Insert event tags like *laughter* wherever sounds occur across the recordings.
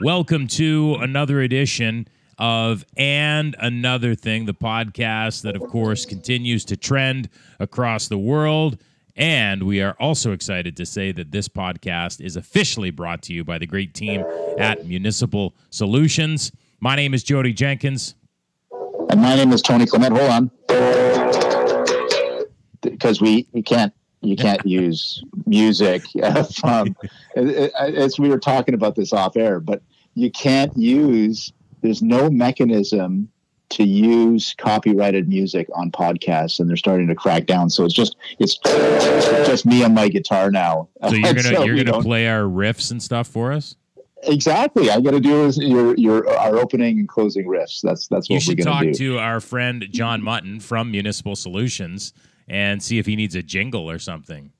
Welcome to another edition of And Another Thing, the podcast that, of course, continues to trend across the world. And we are also excited to say that this podcast is officially brought to you by the great team at Municipal Solutions. My name is Jodie Jenkins. And my name is Tony Clement. Hold on. Because we, we can't you can't use music *laughs* from *laughs* as we were talking about this off air but you can't use there's no mechanism to use copyrighted music on podcasts and they're starting to crack down. So it's just it's just me and my guitar now. So you're *laughs* gonna so you're gonna play our riffs and stuff for us? Exactly. I gotta do is your your our opening and closing riffs. That's that's what you should talk do. to our friend john mutton from municipal solutions and see if he needs a jingle or something.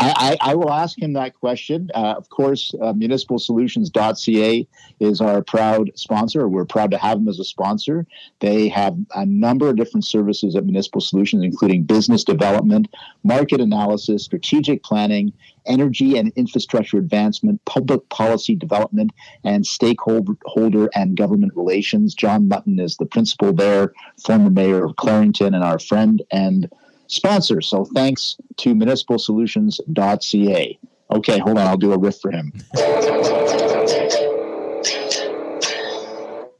I, I, I will ask him that question. Uh, of course, uh, municipalsolutions.ca is our proud sponsor. We're proud to have them as a sponsor. They have a number of different services at Municipal Solutions, including business development, market analysis, strategic planning, energy and infrastructure advancement, public policy development, and stakeholder and government relations. John Mutton is the principal there, former mayor of Clarington, and our friend and sponsor. So thanks to municipalsolutions.ca. Okay, hold on. I'll do a riff for him.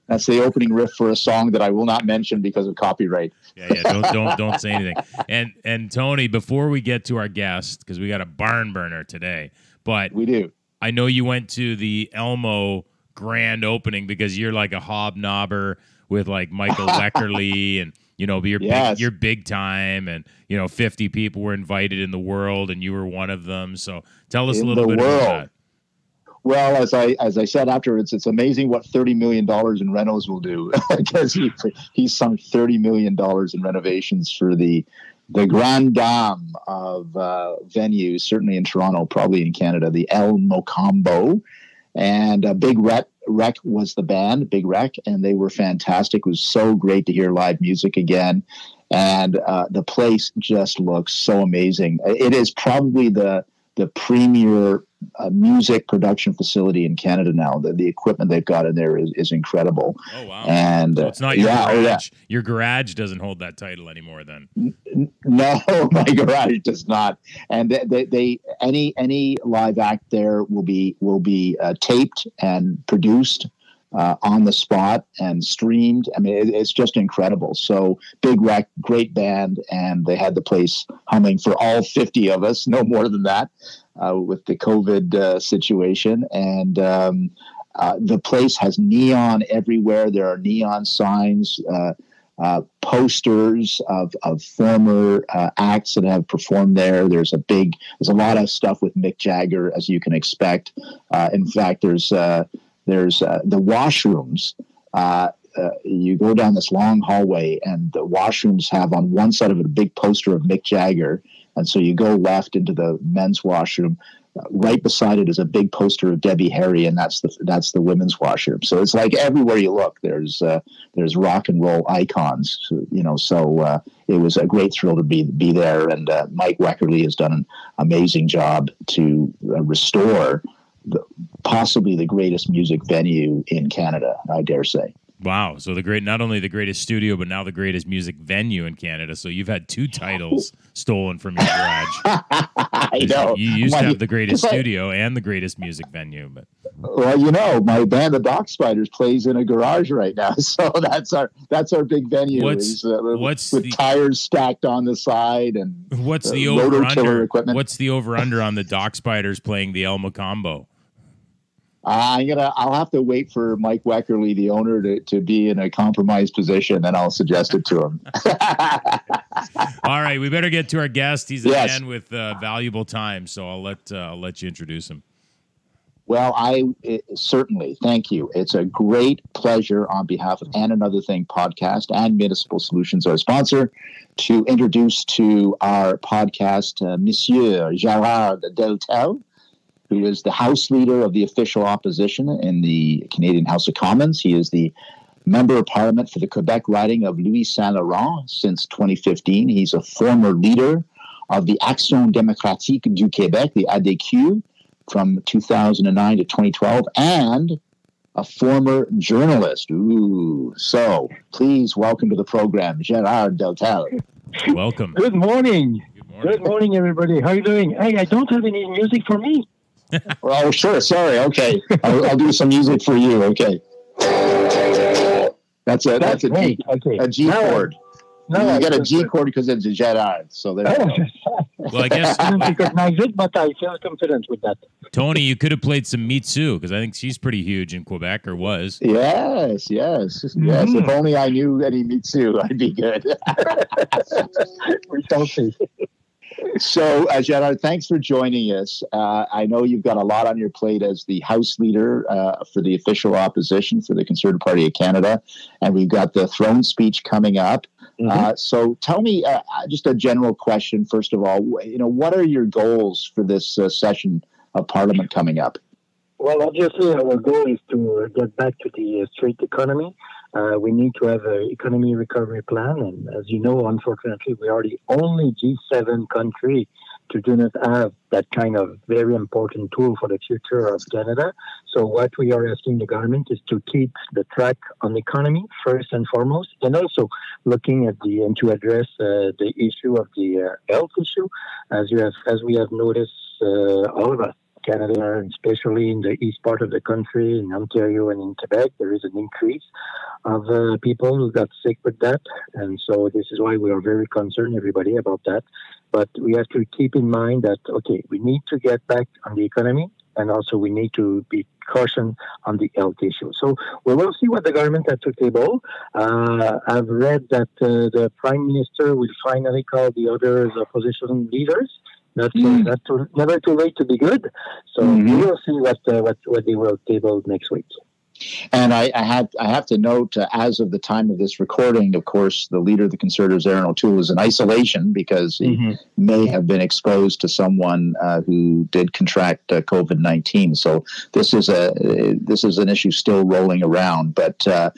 That's the opening riff for a song that I will not mention because of copyright. Yeah, yeah. Don't don't don't say anything. And and Tony, before we get to our guest, because we got a barn burner today, but we do. I know you went to the Elmo grand opening because you're like a hobnobber with like Michael *laughs* Wekerle and you know, you're yes. big, you're big time, and you know, 50 people were invited in the world, and you were one of them. So tell us in a little bit world. about that. Well, as I as I said afterwards, it's amazing what thirty million dollars in renos will do *laughs* because he he's sunk thirty million dollars in renovations for the the grand dame of uh, venues, certainly in Toronto, probably in Canada, the El Mocambo, and a big rep Wreck was the band, Big Wreck, and they were fantastic. It was so great to hear live music again. And uh, the place just looks so amazing. It is probably the the premier uh, music production facility in Canada now. The, the equipment they've got in there is, is incredible. Oh wow! And so it's not your yeah, garage. Oh, yeah. Your garage doesn't hold that title anymore. Then no, *laughs* my garage does not. And they, they, they, any any live act there will be will be uh, taped and produced uh, on the spot and streamed. I mean, it, it's just incredible. So big wreck, great band, and they had the place humming for all 50 of us, *laughs* no more than that, uh, with the COVID uh, situation. And um, uh, the place has neon everywhere. There are neon signs. Uh, uh, posters of, of former uh, acts that have performed there. There's a big, there's a lot of stuff with Mick Jagger, as you can expect. Uh, in fact, there's uh, there's uh, the washrooms. Uh, you go down this long hallway, and the washrooms have on one side of it a big poster of Mick Jagger, and so you go left into the men's washroom right beside it is a big poster of Debbie Harry, and that's the that's the women's washroom. So it's like everywhere you look, there's uh, there's rock and roll icons. You know, so uh, it was a great thrill to be be there. And uh, Mike Wekerle has done an amazing job to uh, restore the, possibly the greatest music venue in Canada. I dare say. Wow. So the great, not only the greatest studio, but now the greatest music venue in Canada. So you've had two titles *laughs* stolen from your garage. *laughs* I know. You used my, to have the greatest *laughs* studio and the greatest music venue, but well, you know, my band, the Dock Spiders, plays in a garage right now. So that's our that's our big venue. What's, uh, what's with the, tires stacked on the side and what's the over under? Equipment. What's the over under on the Dock Spiders playing the El Mocambo? I'm gonna. I'll have to wait for Mike Wekerle, the owner, to, to be in a compromised position, and I'll suggest it to him. *laughs* All right, we better get to our guest. He's a yes. man with uh, valuable time, so I'll let uh, I'll let you introduce him. Well, I it, certainly thank you. It's a great pleasure on behalf of And Another Thing podcast and Municipal Solutions, our sponsor, to introduce to our podcast uh, Monsieur Gerard Deltell who is the House Leader of the official opposition in the Canadian House of Commons. He is the Member of Parliament for the Quebec riding of Louis Saint Laurent since 2015. He's a former leader of the Action démocratique du Québec, the ADQ, from 2009 to 2012, and a former journalist. Ooh, so please welcome to the program, Gerard Deltell. Welcome. Good morning. Good Good morning. morning, everybody. How are you doing? Hey, I don't have any music for me. *laughs* Oh, sure. Sorry. Okay, I'll, I'll do some music for you. Okay. That's a that's a G. Okay. a G Now chord. now you I get a just- G chord because it's a Jedi. So there. you oh, go. *laughs* Well, I guess *laughs* I don't recognize it, but I feel confident with that. Tony, you could have played some Mitsou because I think she's pretty huge in Quebec or was. Yes, yes, yes. If mm-hmm. only I knew any Mitsou, I'd be good. We shall see. So, uh, Gerard, thanks for joining us. Uh, I know you've got a lot on your plate as the House Leader uh, for the official opposition for the Conservative Party of Canada, and we've got the throne speech coming up. Uh, so, tell me uh, just a general question first of all. You know, what are your goals for this uh, session of Parliament coming up? Well, obviously, our goal is to get back to the uh, straight economy. Uh, we need to have an economy recovery plan, and as you know, unfortunately, we are the only G7 country to do not have that kind of very important tool for the future of Canada. So, what we are asking the government is to keep the track on the economy first and foremost, and also looking at the and to address uh, the issue of the uh, health issue, as you have as we have noticed, uh, all of us. Canada, especially in the east part of the country, in Ontario and in Quebec, there is an increase of uh, people who got sick with that. And so this is why we are very concerned, everybody, about that. But we have to keep in mind that, okay, we need to get back on the economy and also we need to be caution on the health issue. So we will see what the government has to table. Uh, I've read that uh, the prime minister will finally call the other opposition leaders. That's, Mm. that's too, never too late to be good. So Mhm. we will see what, uh, what what they will table next week. And I, I have I have to note, uh, as of the time of this recording, of course, the leader of the Conservatives, Erin O'Toole, is in isolation because he may have been exposed to someone uh, who did contract uh, COVID nineteen. So this is a uh, this is an issue still rolling around. But uh,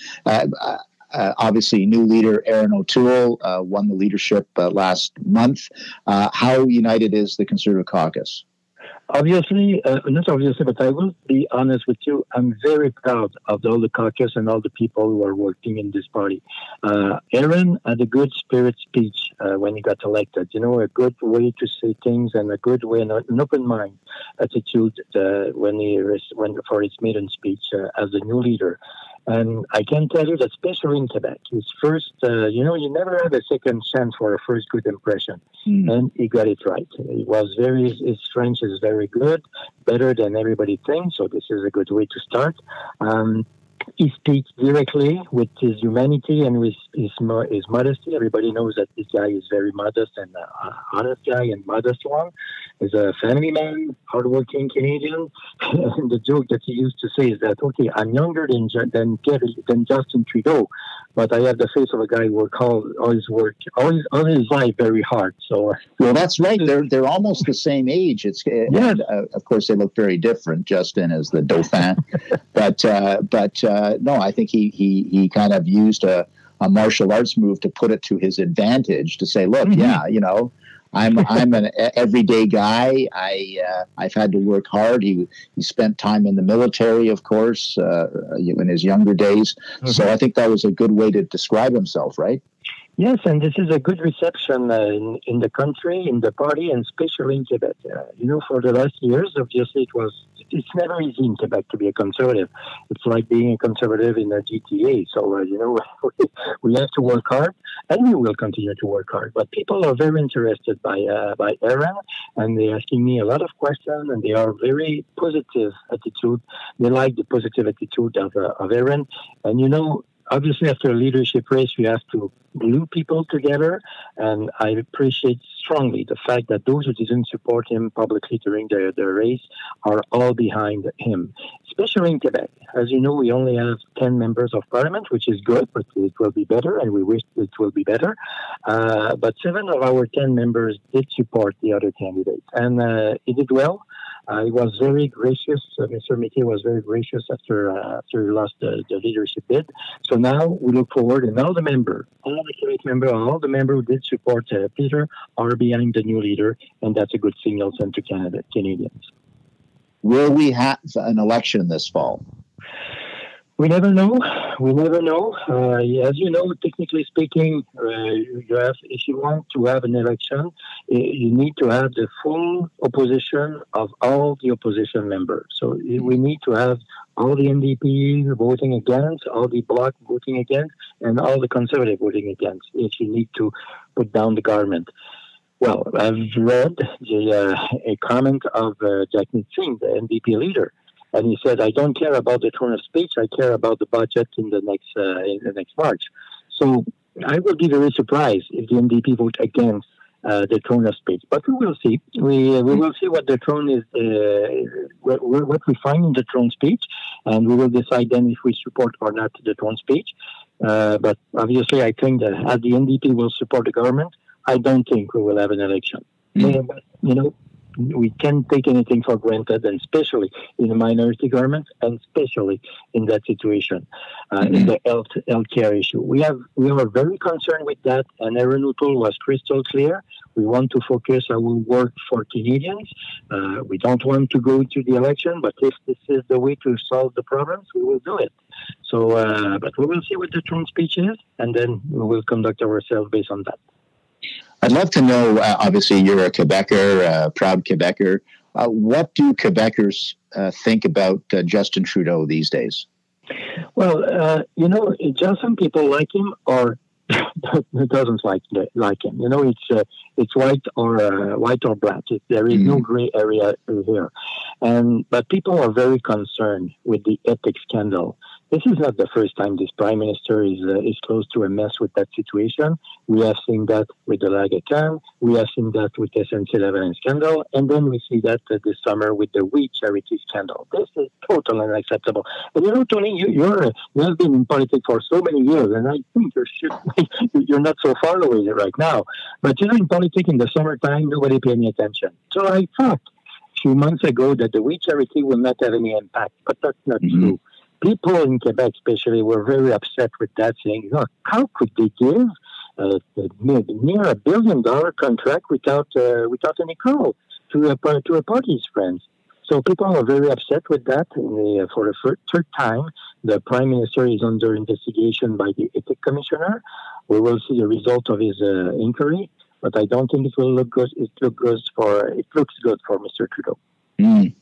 uh, obviously, new leader Erin O'Toole uh, won the leadership uh, last month. Uh, how united is the Conservative caucus? Obviously, uh, not obviously, but I will be honest with you. I'm very proud of all the caucus and all the people who are working in this party. Uh, Erin had a good spirit speech when he got elected. You know, a good way to say things and a good way, an, an open mind attitude when he when for his maiden speech as the new leader. And I can tell you that, especially in Quebec, his first, uh, you know, you never have a second chance for a first good impression Hmm. and he got it right. He was very his French is very good, better than everybody thinks. So this is a good way to start. Um, he speaks directly with his humanity and with his his modesty. Everybody knows that this guy is very modest and uh, honest guy and modest one. He's a family man, hardworking Canadian. *laughs* and the joke that he used to say is that okay, I'm younger than than than Justin Trudeau, but I have the face of a guy who worked all, all his work, all his, all his life very hard. So Well, that's right. They're they're almost the same age. It's Yes. and, uh, of course they look very different. Justin is the Dauphin, *laughs* but uh, but uh, no, I think he he he kind of used a, a martial arts move to put it to his advantage to say, look, Mhm. yeah, you know. I'm I'm an everyday guy. I uh, I've had to work hard. He he spent time in the military, of course, uh, in his younger days. So I think that was a good way to describe himself, right? Yes, and this is a good reception uh, in, in the country, in the party, and especially in Quebec. Uh, you know, for the last years, obviously, it was it's never easy in Quebec to be a conservative. It's like being a conservative in a GTA. So, uh, you know, *laughs* we have to work hard, and we will continue to work hard. But people are very interested by uh, by Erin, and they're asking me a lot of questions, and they are very positive attitude. They like the positive attitude of, uh, of Erin, and you know, obviously after a leadership race you have to glue people together and i appreciate strongly the fact that those who didn't support him publicly during the, the race are all behind him especially in quebec. As you know we only have 10 members of parliament which is good but it will be better and we wish it will be better. Uh, but seven of our 10 members did support the other candidate and uh, he did well uh, he was very gracious. Uh, Mr. Mickey was very gracious after uh, after he lost the, the leadership bid. So now we look forward, and all the member, all the Quebec member, all the member who did support uh, Peter are behind the new leader, and that's a good signal sent to Canada Canadians. Will we have an election this fall? We never know. We never know. Uh, as you know, technically speaking, uh, you have if you want to have an election, you need to have the full opposition of all the opposition members. So we need to have all the NDP voting against, all the Bloc voting against, and all the Conservative voting against. If you need to put down the government. Well, I've read the, uh, a comment of uh, Jagmeet Singh, the NDP leader, and he said, "I don't care about the tone of speech. I care about the budget in the next uh, in the next March." So I will be very surprised if the NDP vote against uh, the tone of speech. But we will see. We uh, we will see what the tone is, uh, what, what, we find in the tone speech, and we will decide then if we support or not the tone speech. Uh, but obviously, I think that as the NDP will support the government, I don't think we will have an election. Mm. you know, we can't take anything for granted, and especially in a minority government, and especially in that situation, uh, mm-hmm. in the health healthcare issue. We have we are very concerned with that, and O'Toole was crystal clear. We want to focus our work for Canadians. Uh, we don't want to go to the election, but if this is the way to solve the problems, we will do it. So, uh, but we will see what the throne speech is, and then we will conduct ourselves based on that. I'd love to know. Uh, obviously, you're a Quebecer, a proud Quebecer. Uh, what do Quebecers uh, think about uh, Justin Trudeau these days? Well, uh, you know, just some people like him or *laughs* doesn't like like him. You know, it's uh, it's white or white or black. It, there is mm-hmm. no gray area here, and but people are very concerned with the ethics scandal this is not the first time this prime minister is uh, is close to a mess with that situation. We have seen that with the Aga Khan. We have seen that with the SNC-Lavalin scandal, and then we see that uh, this summer with the We Charity scandal. This is totally unacceptable. And you know, Tony, you, you're you have been in politics for so many years, and I think you're *laughs* you're not so far away right now. But you know, in politics in the summertime, nobody pay any attention. So I thought a few months ago that the We Charity will not have any impact, but that's not mm-hmm. true people in Quebec, especially, were very upset with that, saying, how could they give uh, near a billion dollar contract without uh, without any call to a, to a party's friends? So people are very upset with that. The, for the third time, the prime minister is under investigation by the ethics commissioner. We will see the result of his uh, inquiry, but I don't think it will look good. It look good for it looks good for Mr. Trudeau. Mm.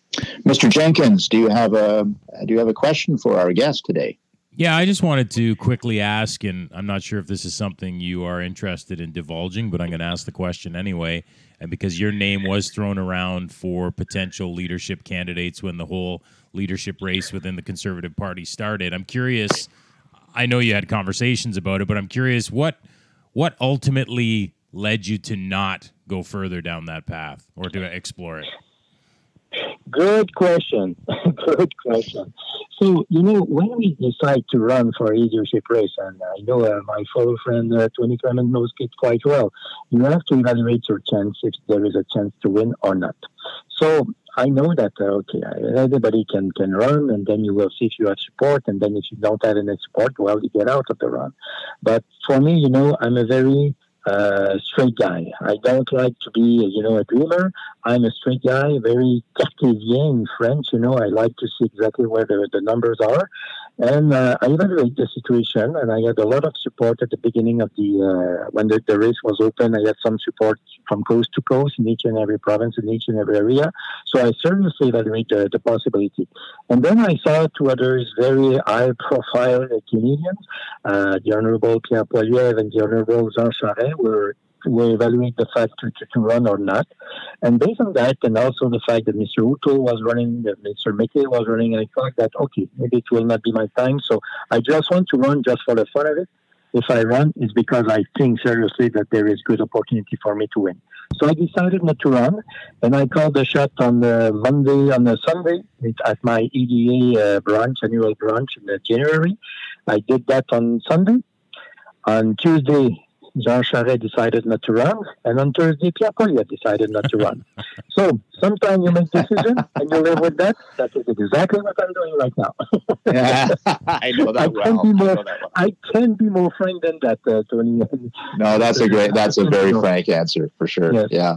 Mr. Jenkins, do you have a do you have a question for our guest today? Yeah, I just wanted to quickly ask, and I'm not sure if this is something you are interested in divulging, but I'm going to ask the question anyway. And because your name was thrown around for potential leadership candidates when the whole leadership race within the Conservative Party started, I'm curious. I know you had conversations about it, but I'm curious what what ultimately led you to not go further down that path or to explore it. Good question. *laughs* Good question. So, you know, when we decide to run for a leadership race, and I know uh, my fellow friend uh, Tony Clement knows it quite well, you have to evaluate your chance if there is a chance to win or not. So, I know that uh, okay, everybody can can run, and then you will see if you have support, and then if you don't have any support, well, you get out of the run. But for me, you know, I'm a very straight guy. I don't like to be, you know, a dreamer. I'm a straight guy, very Cartesian in French. You know, I like to see exactly where the, the numbers are. And uh, I evaluate the situation, and I had a lot of support at the beginning of the uh, when the, the, race was open. I had some support from coast to coast in each and every province, in each and every area. So I seriously evaluate the, the possibility. And then I saw two others very high-profile Canadians, uh, the Honourable Pierre Poilievre and the Honourable Jean Charest, were we evaluate the fact to, to, to, run or not. And based on that, and also the fact that Mr. O'Toole was running, that Mr. MacKay was running, I thought that, okay, maybe it will not be my time. So I just want to run just for the fun of it. If I run, it's because I think seriously that there is good opportunity for me to win. So I decided not to run, and I called the shot on the Monday, on the Sunday at my EDA uh, branch, annual branch in January. I did that on Sunday. On Tuesday, Jean Charest decided not to run, and on Thursday, Pierre Poilievre decided not to *laughs* run. so sometimes you make decisions *laughs* and you live with that. That is exactly what I'm doing right now. *laughs* yeah, I know that I well. Can be more, I, well. I can be more frank than that, uh, Tony. no, that's a great, that's a very frank answer for sure. Yes. Yeah.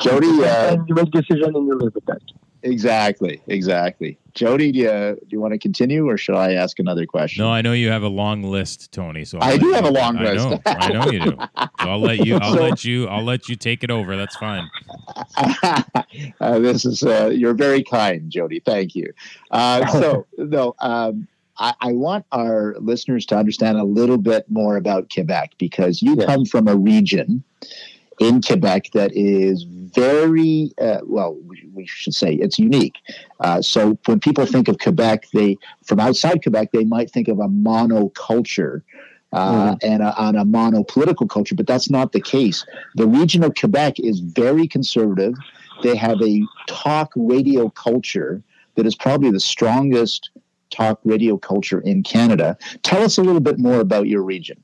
Jodie, uh, you make decisions and you live with that. Exactly, exactly. Jodie, do you, do you want to continue, or should I ask another question? No, I know you have a long list, Tony. So I'll I do you- have a long I list. know, I know you do. So I'll let you. I'll So- let you. I'll let you take it over. That's fine. *laughs* uh, this is uh, you're very kind, Jodie. Thank you. Uh, so, *laughs* no, um, I, I want our listeners to understand a little bit more about Quebec because you Yeah. come from a region in Quebec that is very uh, well. We, should say it's unique. Uh, so, when people think of Quebec, they from outside Quebec, they might think of a monoculture. Uh, and a, on a monopolitical culture, but that's not the case. The region of Quebec is very conservative. They have a talk radio culture that is probably the strongest talk radio culture in Canada. Tell us a little bit more about your region.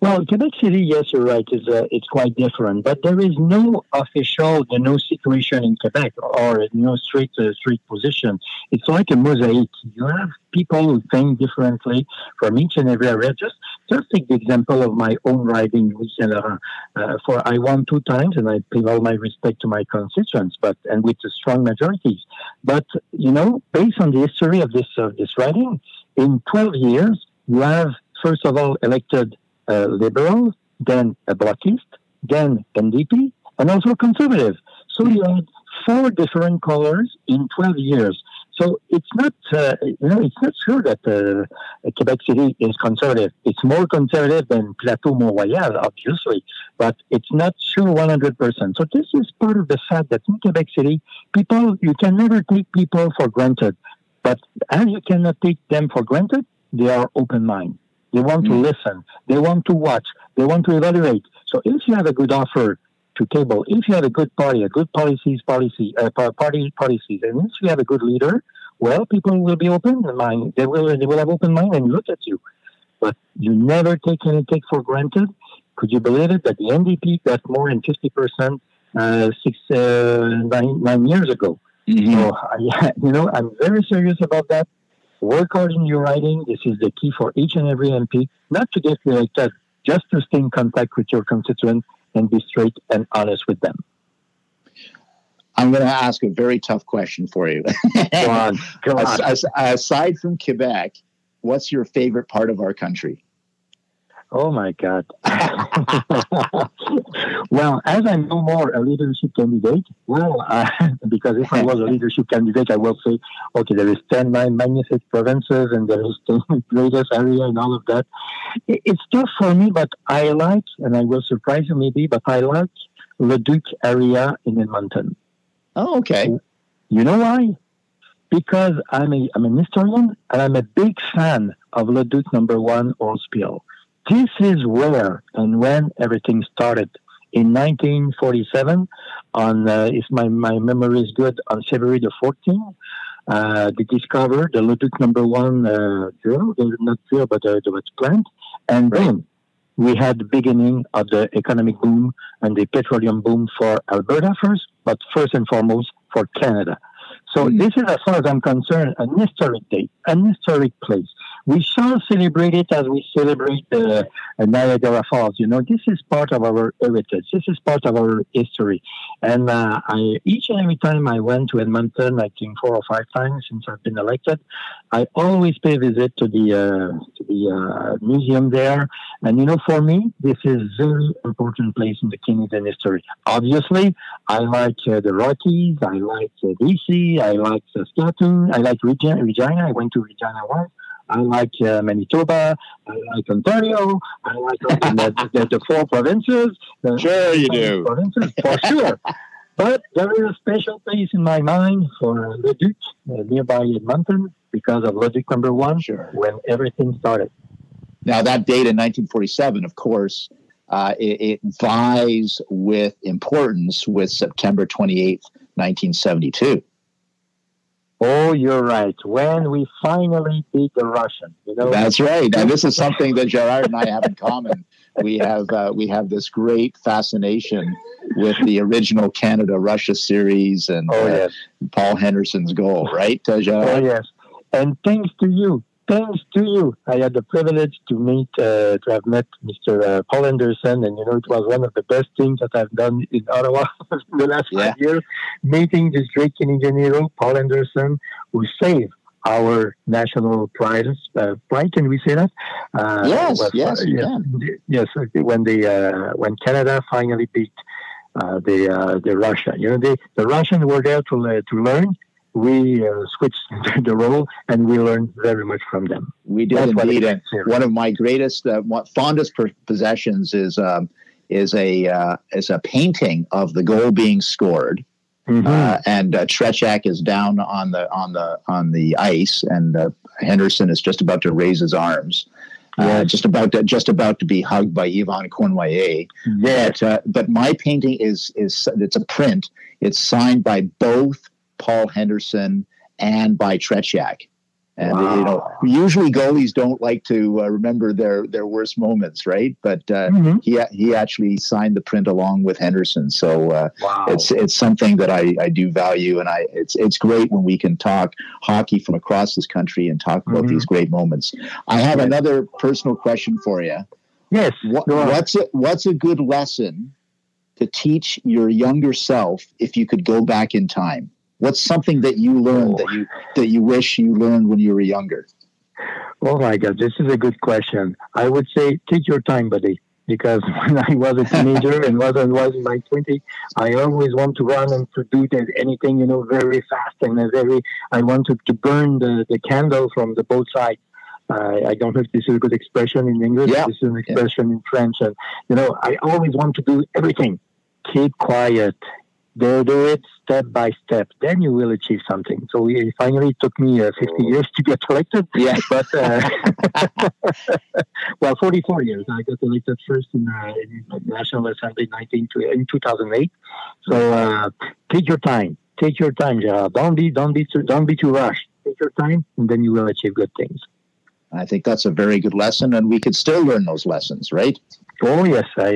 Well, Quebec City, yes, you're right. Is uh, it's quite different, but there is no official, you know, situation in Quebec or no straight uh, position. It's like a mosaic. You have people who think differently from each and every area. Just just take the example of my own riding, Louis Saint Laurent. Uh, for I won two times, and I pay all my respect to my constituents, but and with the strong majorities. But you know, based on the history of this of this riding, in 12 years, you have first of all elected liberal, then a blockist, then NDP, and also conservative. So you had four different colors in 12 years. So it's not, uh, you know, it's not sure that uh, Quebec City is conservative. It's more conservative than Plateau Mont Royal, obviously, but it's not sure 100%. So this is part of the fact that in Quebec City, people, you can never take people for granted. But as you cannot take them for granted, they are open minded. They want to Mm. listen. They want to watch. They want to evaluate. So if you have a good offer to table, if you have a good party, a good policies, policy, uh, party policies, and if you have a good leader, well, people will be open mind. They will they will have open mind and look at you. But you never take anything for granted. Could you believe it that the NDP got more than fifty percent uh, six uh, nine, nine years ago? So, *laughs* I, you know, I'm very serious about that. Work hard in your writing. This is the key for each and every MP, not to get elected, just to stay in contact with your constituents and be straight and honest with them. I'm going to ask a very tough question for you. Go on. Go *laughs* As- as- aside from Quebec, what's your favorite part of our country? Oh my God. *laughs* well, as I'm no more a leadership candidate, well, uh, *laughs* because if I was a leadership candidate, I will say, okay, there is 10 nine magnificent provinces and there is *laughs* the greatest area and all of that. It's tough for me, but I like, and I will surprise you maybe, but I like Leduc area in Edmonton. Oh, okay. You know why? Because I'm a I'm an historian and I'm a big fan of Leduc number one Orspiel. This is where and when everything started. In 1947, on uh, if my, my memory is good, on February the 14th, uh, they discovered the Leduc number one uh, drill, not drill, but uh, the plant, and Right. then we had the beginning of the economic boom and the petroleum boom for Alberta first, but first and foremost for Canada. So Mm. this is, as far as I'm concerned, an historic day, an historic place. We shall celebrate it as we celebrate uh, Niagara Falls. You know, this is part of our heritage. This is part of our history. And uh, I, each and every time I went to Edmonton, I think four or five times since I've been elected, I always pay a visit to the uh, to the uh, museum there. And you know, for me, this is very important place in the Canadian history. Obviously, I like uh, the Rockies. I like uh, BC. I like Saskatchewan. I like Regina. Regina. I went to Regina once. I like uh, Manitoba. I like Ontario. I like uh, the, the, the four provinces. The Sure you do. Provinces, for sure. But there is a special place in my mind for Leduc, uh, nearby Edmonton, because of Leduc number one, Sure. when everything started. Now, that date in 1947, of course, uh, it, it vies with importance with September 28th, 1972. Oh, you're right. When we finally beat the Russian, you know. That's right. Now, this is *laughs* something that Gerard and I have in common. We have uh, we have this great fascination with the original Canada Russia series and oh uh, yes. Paul Henderson's goal, right, uh, Oh yes. And thanks to you, thanks to you, I had the privilege to meet, uh, to have met Mr. Uh, Paul Anderson, and you know, it was one of the best things that I've done in Ottawa *laughs* in the last Yeah. five years. Meeting this great Canadian hero, Paul Anderson, who saved our national prize. Uh, pride, can we say that? Uh, Yes, was- yes, you yes, yes. When they, uh, when Canada finally beat uh, the uh, the Russia, you know, they, the Russians were there to to learn. We uh, switched *laughs* the role, and we learned very much from them. We did That's indeed. And one of my greatest, uh, fondest possessions is um, is a uh, is a painting of the goal being scored. Mhm. Uh, and uh, Tretiak is down on the on the on the ice, and uh, Henderson is just about to raise his arms, uh, Yes. just about to, just about to be hugged by Yvan Cournoyer. yes. But, uh, but my painting is is it's a print. It's signed by both Paul Henderson and by Tretiak. And you know, usually goalies don't like to uh, remember their their worst moments, right? But uh, Mhm. he he actually signed the print along with Henderson. So uh, Wow. it's it's something that I, I do value, and I it's it's great when we can talk hockey from across this country and talk about Mhm. these great moments. I have another personal question for you. yes. What, what's a, what's a good lesson to teach your younger self if you could go back in time? What's something that you learned that you that you wish you learned when you were younger? Oh my God, this is a good question. I would say take your time, buddy. Because *laughs* when I was a teenager and was was in my twenty, I always want to run and to do the- anything you know very fast and very. I wanted to burn the, the candle from the both sides. Uh, I don't know if this is a good expression in English. Yeah. This is an expression in French, and you know I always want to do everything. Keep quiet. Do, do it step by step. Then you will achieve something. So it finally took me uh, 50 years to get elected Yeah. *laughs* but uh, *laughs* well, 44 years. I got elected first in, uh, in National Assembly 19 in 2008. So uh, take your time. Take your time, Gerard. Don't be don't be too don't be too rushed. Take your time, and then you will achieve good things. I think that's a very good lesson, and we could still learn those lessons, right? Oh yes, I,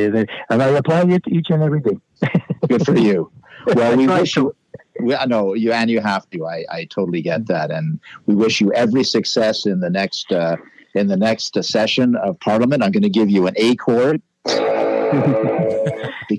and I apply it each and every day. *laughs* Good for you. Well, *laughs* we wish you. We, I know you, and you have to. I, I totally get that, and we wish you every success in the next uh, in the next uh, session of Parliament. I'm going to give you an A chord *laughs* because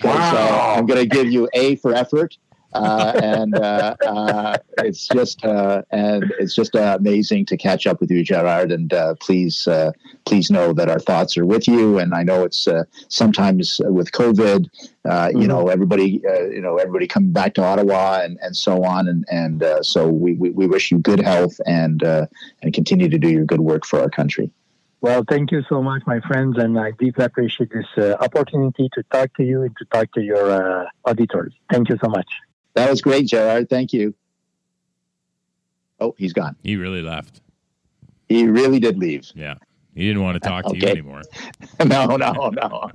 uh, I'm going to give you A for effort. Uh, and uh, uh, it's just uh, and it's just uh, amazing to catch up with you, Gerard. And uh, please, uh, please know that our thoughts are with you. And I know it's uh, sometimes with COVID, uh, you know, everybody, uh, you know, everybody coming back to Ottawa and, and so on. And and uh, so we, we, we wish you good health and uh, and continue to do your good work for our country. Well, thank you so much, my friends, and I deeply appreciate this uh, opportunity to talk to you and to talk to your uh, auditors. Thank you so much. That was great, Gerard. Thank you. Oh, he's gone. He really left. He really did leave. Yeah. He didn't want to talk to you anymore. *laughs* no, no, no.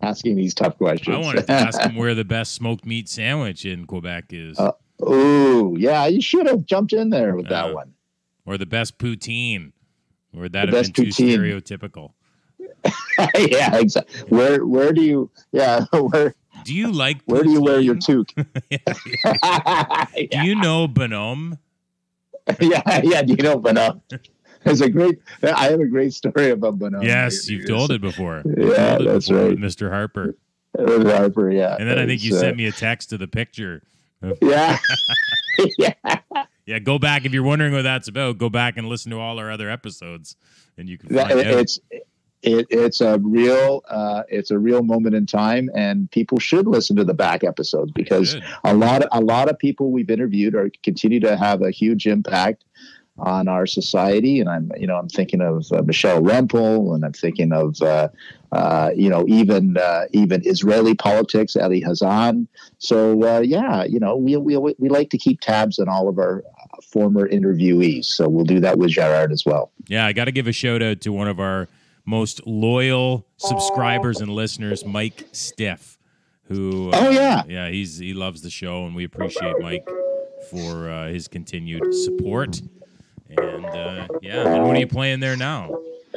Asking these tough questions. I wanted to *laughs* ask him where the best smoked meat sandwich in Quebec is, Uh, Ooh, yeah, you should have jumped in there with Yeah. that one. or the best poutine, or that The have been best too poutine. stereotypical. *laughs* yeah, exactly. Where where do you yeah, where Do you like where do you wear your toque? *laughs* *laughs* Do you know Bonhomme? *laughs* yeah, yeah, do you know Bonhomme? There's a great I have a great story about Bonhomme. yes, you've told it before. Yeah, it that's before right. Mr. Harper. Mr. Harper, yeah. And then I think you uh, sent me a text to the picture. Yeah. yeah. Yeah, go back if you're wondering what that's about. Go back and listen to all our other episodes, and you can That- find out. It's it, it's a real uh, it's a real moment in time and people should listen to the back episodes because a lot of, a lot of people we've interviewed are continue to have a huge impact on our society and i'm you know i'm thinking of uh, michelle rempel and i'm thinking of uh, uh, you know even uh, even israeli politics eli hazan. So uh, yeah you know we, we we like to keep tabs on all of our former interviewees so we'll do that with gerard as well. Yeah, I got to give a shout out to one of our most loyal subscribers and listeners, Mike Stiff, who Oh, yeah. yeah, he's he loves the show, and we appreciate Mike for uh, his continued support. And uh, yeah, and what are you playing there now?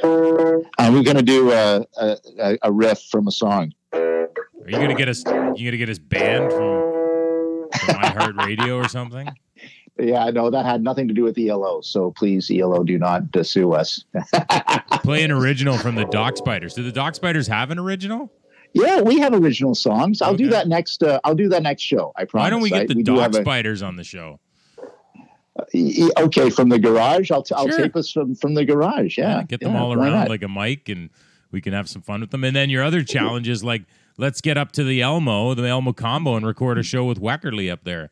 and we're to do a, a, a riff from a song Are you gonna get us? You gonna get us banned from, from iHeartRadio or something? Yeah, no, that had nothing to do with ELO. So please, ELO, do not uh, sue us. *laughs* Play an original from the Doc *laughs* Spiders. Do the Doc Spiders have an original? yeah, we have original songs. I'll do that next. Uh, I'll do that next show. I promise. Why don't we get the do Doc have a- Spiders on the show? E- okay, from the garage. I'll, t- I'll tape us from, from the garage. Yeah. get them yeah, all around not? like a mic and we can have some fun with them. And then your other challenge is like, let's get up to the Elmo, the El Mocambo, and record a show with Wekerle up there.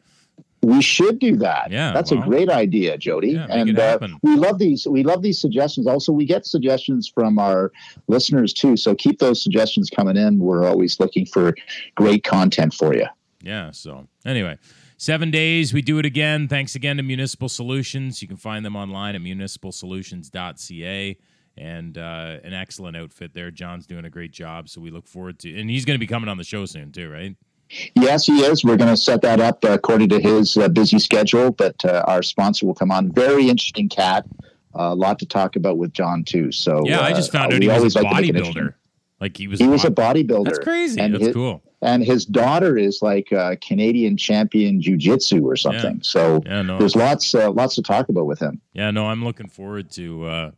We should do that. Yeah, that's well. a great idea, Jodie. Yeah, and uh, we love these. We love these suggestions. Also, we get suggestions from our listeners too. So keep those suggestions coming in. We're always looking for great content for you. Yeah. So anyway, seven days. We do it again. Thanks again to Municipal Solutions. You can find them online at municipalsolutions.ca. And uh, an excellent outfit there. John's doing a great job. So we look forward to, and he's going to be coming on the show soon too, right? Yes, he is. We're going to set that up uh, according to his uh, busy schedule. But uh, our sponsor will come on. Very interesting cat. A lot to talk about with John too. So Yeah, I uh, just found uh, out he was a like to make it interesting. bodybuilder. Like he was. He was a bodybuilder. That's crazy. And That's his- cool. and his daughter is like a Canadian champion jujitsu or something. So Yeah. No. there's lots uh, lots to talk about with him. Yeah, no, I'm looking forward to uh,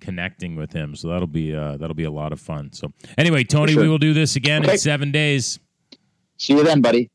connecting with him. So that'll be uh, that'll be a lot of fun. So anyway, Tony, sure. we will do this again Okay. in seven days. See you then, buddy.